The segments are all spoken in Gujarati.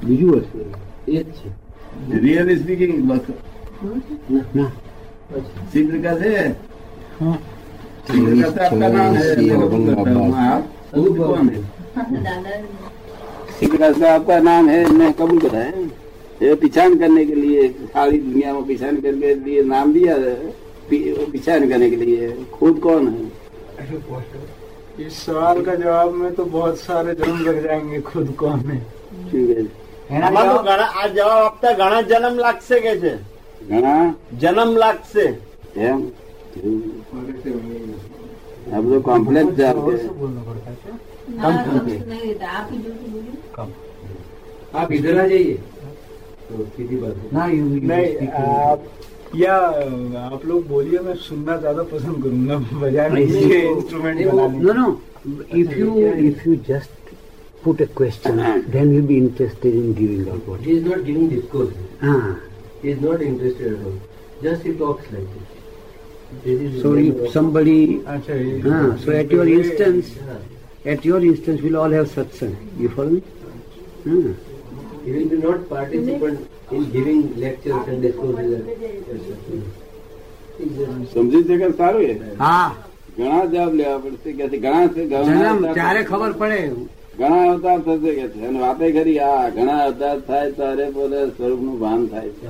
બીજું હશે એ જ છે रियली स्पीकिंग ના शिव प्रकाश है હા शिव प्रकाश आपका नाम है श्री मेरे को औरंगाबाद। बताता हूँ। आप खुद कौन है दादा शिवराज का आपका नाम है मैं कबूल कराए ये पिछान करने के लिए सारी दुनिया में पिछान करने के लिए नाम दिया है पि- वो पिछान करने के लिए खुद कौन है इस सवाल का जवाब में तो बहुत सारे जन्म लग जाएंगे खुद कौन है ठीक है આમાં તો ઘણા આ જવાબ આપતા ઘણા જન્મ લાગશે કે છે ઘણા જન્મ લાગશે એમ આ બધું કોમ્પ્લેક્સ છે આપણે बोलना पड़ता है क्या? ना नहीं देता आप ही जो बोलिए आप इधर आ जाइए तो सीधी बात है ना यू नहीं आप या आप लोग बोलिए मैं सुनना ज्यादा पसंद करूंगा बजाय इंस्ट्रूमेंट बनाने No, no. If you if you just put a question, then we'll be interested in giving out what. He is not giving discourse. Ah. He is not interested at all. Just he talks like this. this so if somebody, ah, so at your instance, at your instance, we'll all have satsang. You follow me? Ah. He will be not participant in giving lectures and discourses. સમજી શકે સારું હા ઘણા જવાબ લેવા પડશે કે ઘણા જન્મ ત્યારે ખબર પડે ઘણા અવતાર થશે કે છે. અને વાતે ખરી આ ઘણા અવતાર થાય ત્યારે પોતે સ્વરૂપનું ભાન થાય છે.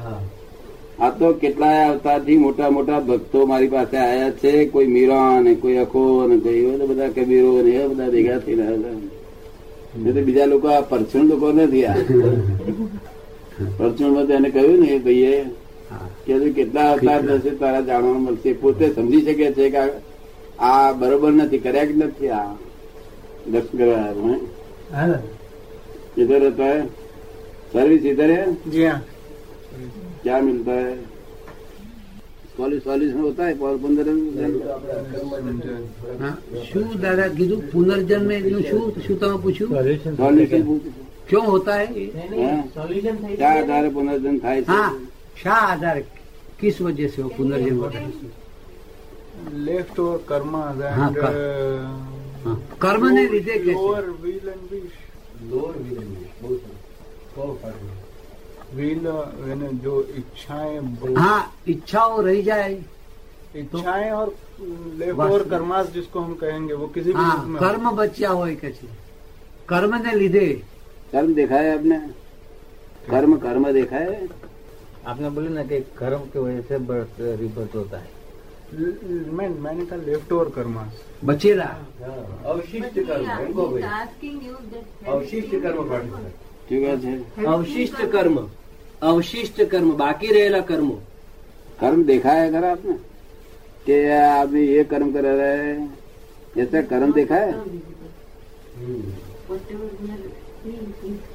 આ તો કેટલાય અવતારથી મોટા મોટા ભક્તો મારી પાસે આયા છે. કોઈ મીરા ને કોઈ અખો ને કોઈ બધા કબીરો ને એવા બધા ભેગા થઈને આવ્યા. તો બીજા લોકો આ પરચુણ લોકો નથી આ. પરચુણમાં એને કહ્યું ને એ ભાઈએ કે કેટલા અવતાર થશે તારા જાણવા મળશે. પોતે સમજી શકે છે કે આ- બરોબર નથી કર્યા કે નથી આ? દર્શન કરવા આવ્યો, હે? इधर रहता है सर्विस इधर है जी हाँ क्या मिलता है सॉलिड सॉलिड में होता है पोरबंदर में હા. શું દાદા કીધું પુનર્જન્મ એનું શું શું તમે પૂછ્યું सॉलिड ક્યો હોતા હે Solution થઈ क्या आधार पुनर्जन થાય છે हाँ શા આધાર किस वजह से वो पुनर्जन्म होता है लेफ्ट ओवर कर्मा हाँ, एंड हाँ, कर्म ने લીધે કે છે lower will and wish lower will and will, both are. Four parts. Will यानी जो इच्छाएं ब- હા ઈચ્છાઓ રહી જાય इच्छाएं और लेफ्ट वास्तव- ओवर कर्मास जिसको हम कहेंगे वो किसी भी હા रूप में કર્મ બચ્યા હોય કે છે કર્મ ને લીધે કર્મ देखा है आपने कर्म कर्म देखा है आपने बोले ना कि कर्म की मैंने कहा लेफ्ट ओवर कर्मा बचेला अवशिष्ट कर्म अवशिष्ट कर्म अवशिष्ट कर्म अवशिष्ट कर्म बाकी रहेला कर्म कर्म देखा है खरा आपने कि आदमी ये कर्म कर रहा है जैसे कर्म देखा है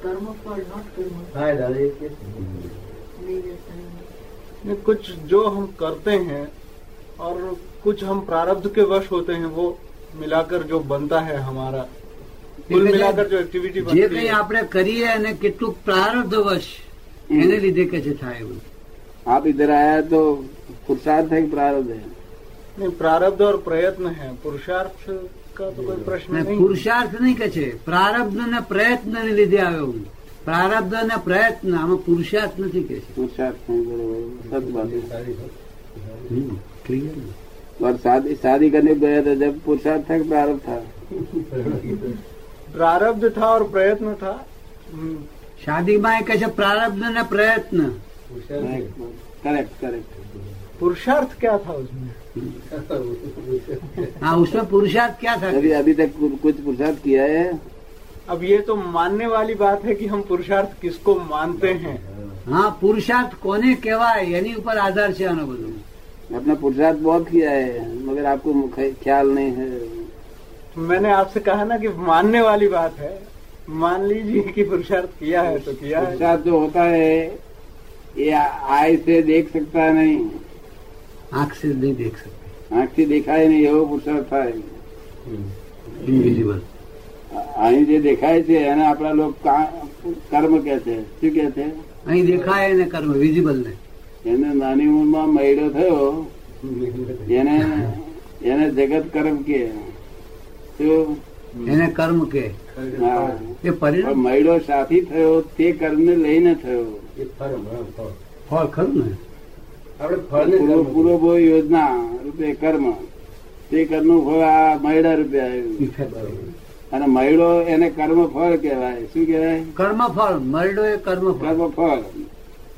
कर्म कुछ जो हम करते हैं और कुछ हम प्रारब्ध के वश होते हैं वो मिलाकर जो बनता है हमारा कुल એટલે मिलाकर जो एक्टिविटी જે बनती કઈ है આપણે કરીએ અને કેટલુંક પ્રારબ્ધવશ એને લીધે કે છે થાય એવું आप इधर आया तो पुरुषार्थ है कि प्रारब्ध है नहीं प्रारब्ध और प्रयत्न है पुरुषार्थ का तो कोई प्रश्न ને नहीं પુરુષાર્થ નહીં કે છે પ્રારબ્ધ ને પ્રયત્ન ને લીધે આવ્યો હું પ્રારબ્ધ ને પ્રયત્ન આમાં પુરુષાર્થ નથી કે છે पुरुषार्थ नहीं बरोबर सच बात क्लियर और शादी शादी करने गया था तो जब पुरुषार्थ था प्रारब्ध था? प्रारब्ध था और प्रयत्न था। शादी में कैसे प्रारब्ध न प्रयत्न? करेक्ट करेक्ट पुरुषार्थ क्या था उसमें? हाँ उसमें पुरुषार्थ क्या था? अभी अभी तक कुछ पुरुषार्थ किया है? अब ये तो मानने वाली बात है कि हम पुरुषार्थ किसको मानते हैं। હા પુરુષાર્થ કોને કહેવાય એની ઉપર આધાર છે આનો બધું अपना पुरुषार्थ बहुत किया है मगर आपको ख- ख्याल नहीं है तो मैंने आपसे कहा ना कि मानने वाली बात है मान लीजिए कि पुरुषार्थ किया है तो किया है पुरुषार्थ जो होता है ये आय से देख सकता है नहीं આંખ से नहीं देख सकते आंख से देखा ही नहीं એવો પુરુષાર્થ થાય ઇનવિઝિબલ અહીં જે દેખાય છે એને આપણા લોક કા- કર્મ કે છે શું કે છે અહીં દેખાય ને કર્મ વિઝિબલ ને. એને નાની ઉંમરમાં મૈડો થયો એને એને જગત કર્મ કે. એને કર્મ કે. હા. એ પરિણામ? મૈડો મયડો સાથી થયો તે કર્મને લઈને થયો. એ ફળ ફળ. ફળ. ખરું ને? આપણે ફળને પૂરો કર્મ બહુ યોજના રૂપે કર્મ. તે કર્મ ફળ આ મયડા રૂપે આવ્યું. અને મયડો એને કર્મ ફળ કહેવાય. શું કહેવાય? કર્મ ફળ મરડો એ કર્મ કર્મ ફળ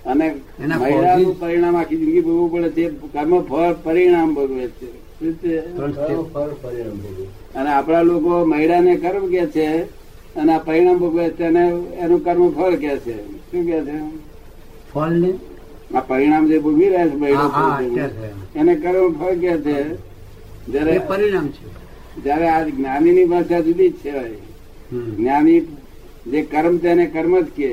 અને મહિલાનું પરિણામ આખી જિંદગી ભોગવવું પડે છે. કર્મ ફળ પરિણામ ભોગવે છે. અને આપણા લોકો મહિલાને કર્મ કે છે અને આ પરિણામ ભોગવે છે અને એનું કર્મ ફળ કે છે. શું કે છે? ફળ ને આ પરિણામ જે ભોગવી રહ્યા છે. એને કર્મ ફળ કે છે. જયારે એ પરિણામ છે. જયારે આ જ્ઞાનીની ભાષા જુદી જ છે જ્ઞાની જે કર્મ છે એને કર્મ જ કે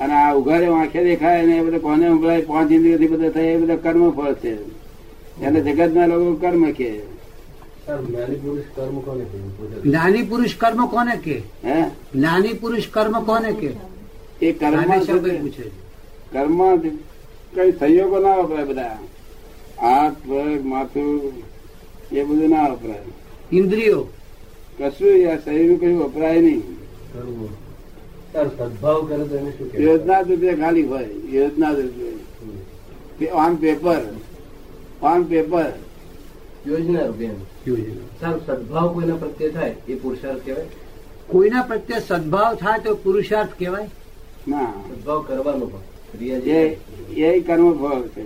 અને આ ઉઘાડે વાંખે દેખાય ને એ બધા કોને ઉભરાય પાંચ ઇન્દ્રિયથી બધા થાય એ બધા કર્મ ફળ છે. એને જગતના લોકો કર્મ કે સારું, જ્ઞાની પુરુષ કર્મ કોને કહે? પૂછે. જ્ઞાની પુરુષ કર્મ કોને કે હે? જ્ઞાની પુરુષ કર્મ કોને કે એ કર્મ પૂછે છે. કર્મ કઈ સંયોગો ના વપરાય બધા. હાથ પગ માથું એ બધું ના વપરાય. ઇન્દ્રિયો. કશું આ શરીર કઈ વપરાય નહીં. સદભાવ કરે તો એને શું યોજના જ રૂપે ખાલી હોય. યોજના જ રૂપે ઓન પેપર ઓન પેપર યોજના રૂપે એમ. યોજના. સારું સદભાવ કોઈના પ્રત્યે થાય? એ પુરુષાર્થ કહેવાય? કોઈના પ્રત્યે સદભાવ થાય તો પુરુષાર્થ કહેવાય? ના. સદભાવ કરવાનો ભાવ એ જે એ કર્મ ફળ છે.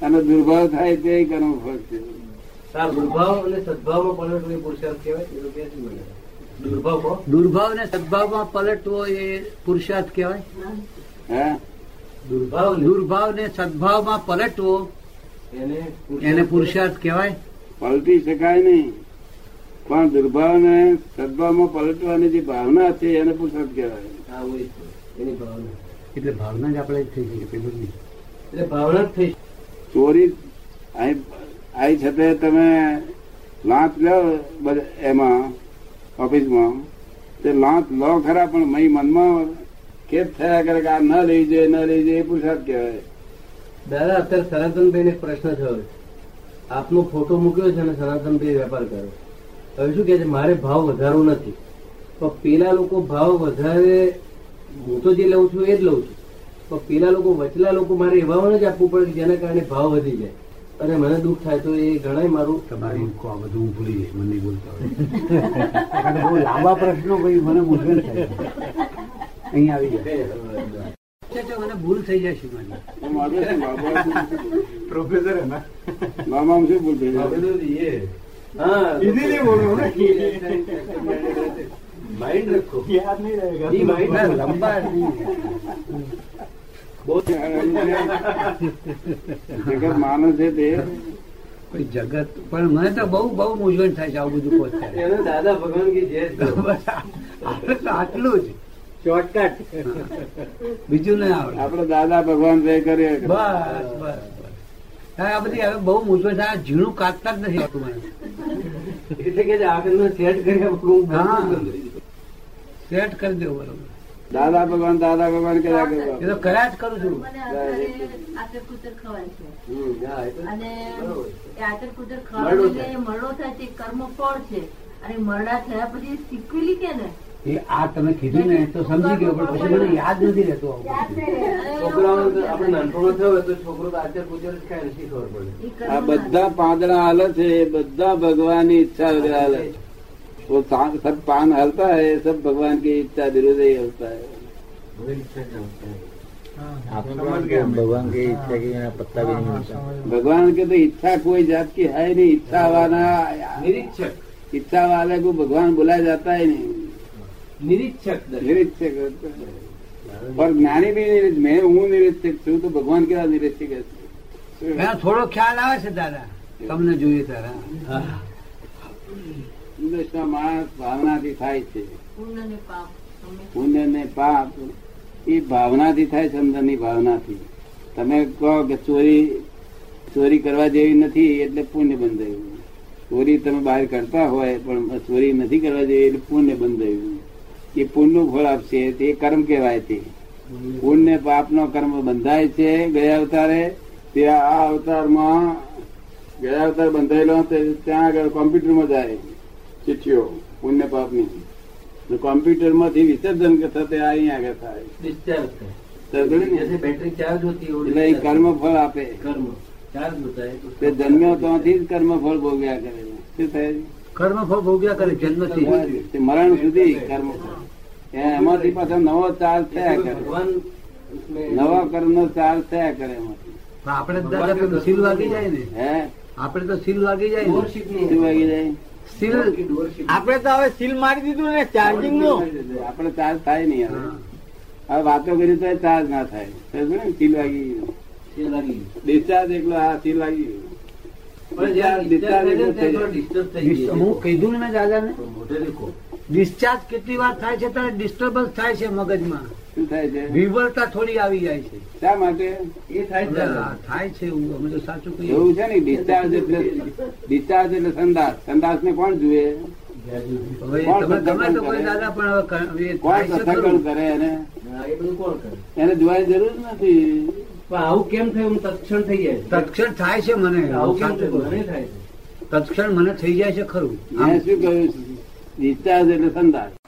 અને દુર્ભાવ થાય તે કર્મ ફળ છે. દુર્ભાવ અને સદભાવમાં પલટવું એ પુરુષાર્થ કહેવાય મળે દુર્ભાવ દુર્ભાવ ને સદભાવમાં પલટવો એ પુરુષાર્થ કહેવાય? હે? દુર્ભાવ દુર્ભાવ ને સદભાવમાં પલટવો એને એને પુરુષાર્થ કહેવાય? પલટી શકાય નહીં. પણ દુર્ભાવ ને સદભાવમાં પલટવાની જે ભાવના છે એને પુરુષાર્થ કહેવાય. હા હોય એની ભાવના. એટલે ભાવના જ આપણે થઈ ગઈ પેલું એટલે ભાવના જ થઈ ચોરી અહીં અહીં છતાં તમે લાંચ લો એમાં, ઓફિસમાં. તે લાંચ લો ખરા, પણ મય મનમાં ખેદ થયા કરે કે આ ન લઈ જોઈએ ન લઈ જોઈએ એ પુરસાદ કહેવાય દાદા, અત્યારે સનાતનભાઈ ને પ્રશ્ન થયો છે. આપનો ફોટો મૂક્યો છે અને સનાતનભાઈ વેપાર કર્યો હવે શું કે છે? મારે ભાવ વધારવો નથી. પણ પેલા લોકો ભાવ વધારે, હું તો જે લઉં છું એ જ લઉં છું. પણ પેલા લોકો, વચલા લોકો મારે એવા જ આપવું પડે જેના કારણે ભાવ વધી જાય. અરે મને દુઃખ થાય તો એ ગણાય મારું તમારી આ બધું હું ભૂલી જઈશ મને બોલતા હોય બહુ લાંબા પ્રશ્નો ભાઈ મને મૂંઝવણ થાય અહીં આવી જાય મને ભૂલ થઈ જશે મને પ્રોફેસર એના મામા શું ભૂલ થઈ જાય માઇન્ડ રખો યાદ નહીં રહેગા માઇન્ડ લંબા જગત માનો છે તે. જગત પણ મને તો બહુ બહુ મૂંઝવણ થાય છે આવું બધું થાય દાદા ભગવાન કી જય આટલું જ. શોર્ટકટ બીજું નહીં આવડે. આપડે દાદા ભગવાન જય કરીએ. બસ બસ આ બધી હવે બહુ મૂંઝવણ થાય ઝીણું કાઢતા જ નથી આવતું મને. એટલે કે આગળ સેટ કરી હા. સેટ કરી દેવું બરોબર. દાદા ભગવાન દાદા ભગવાન કે આ તમે કીધું ને તો સમજી ગયો પણ પછી મને યાદ નથી રહેતો છોકરાઓ આપણે નાનપણમાં થયો તો છોકરો આચાર કુચર જ ખાય નથી ખબર પડે. આ બધા પાંદડા હાલ છે બધા ભગવાનની ઈચ્છા હાલ છે. वो सा- सब पान हलता है ये सब भगवान की इच्छा विरोध ही होता है હવે ઈચ્છા જ ના થાય. समझ गया मैं। भगवान की इच्छा की बिना पत्ता भी नहीं मिलता भगवान की तो इच्छा कोई जात की है नहीं इच्छा वाला નિરીક્ષક इच्छा वाले को भगवान बुलाया जाता ही नहीं નિરીક્ષક દર્શન. निरीक्षक होता है। और ज्ञानी भी निरीक्षक मैं हूँ निरीक्षक છું તો ભગવાન કેવા નિરીક્ષક હશે એનો થોડો ખ્યાલ આવે છે દાદા તમને જોઈએ ત્યારે હા. માણસ ભાવનાથી થાય છે. પુણ્ય ને પાપ એ ભાવનાથી થાય છે અંદરની ભાવનાથી. તમે કહો કે ચોરી ચોરી કરવા જેવી નથી એટલે પુણ્ય બંધાયું. ચોરી તમે બહાર કરતા હોય પણ ચોરી નથી કરવા જેવી એટલે પુણ્ય બંધાયું. એ પુણ્યનું ફળ આપશે તે કર્મ કહેવાય છે પુણ્ય પાપનો કર્મ બંધાય છે ગયા અવતારે. તે આ અવતારમાં ગયા અવતાર બંધાયેલો તે ત્યાં આગળ કોમ્પ્યુટરમાં જાય. ચીઠીઓ પુણ્ય પાપની. કોમ્પ્યુટરમાંથી વિસર્જન થતા અહીંયા આગળ થાય. બેટરી ચાર્જ હોતી કર્મ ફળ આપે. કર્મ. ચાર્જ જન્મ્યો ત્યાંથી જ કર્મ ફળ ભોગ્યા કરે શું થાય? કર્મ ફળ ભોગ્યા કરે જન્મથી મરણ સુધી કર્મ એમાંથી પાછો નવો ચાર્જ થયા કરે. નવા કર્મ નો ચાર્જ થયા કરે એમાંથી. આપણે સીલ લાગી જાય ને. હે? આપણે તો સીલ લાગી જાય સીલ લાગી જાય? સીલ આપણે તો હવે સીલ મારી દીધું ને ચાર્જિંગનું. આપણે ચાર્જ થાય નહીં હવે. હવે વાતો કરી તો ચાર્જ ના થાય. સીલ વાગી ડિસ્ચાર્જ એકલો આ સીલ વાગી હું કીધું ને દાદા ને ડિસ્ચાર્જ કેટલી વાર થાય છે ત્યારે ડિસ્ટર્બન્સ થાય છે મગજમાં. થાય છે? વિવરતા થોડી આવી જાય છે. શા માટે? એ થાય છે. થાય છે એવું અમે તો સાચું કહીએ. એવું છે ને? ડિસ્ચાર્જ એટલે ડિસ્ચાર્જ એટલે સંદાસ. સંદાસ ને કોણ જુએ એને? હા, એ બધું કોણ કરે? એને જોવાની જરૂર નથી. પણ આવું કેમ થયું? હું તત્ક્ષણ થઈ જાય તત્ક્ષણ થાય છે મને. આવું કેમ મને થાય? છે. તત્ક્ષણ મને થઈ જાય છે ખરું. મેં શું કહ્યું? ડિસ્ચાર્જ એટલે સંદાસ.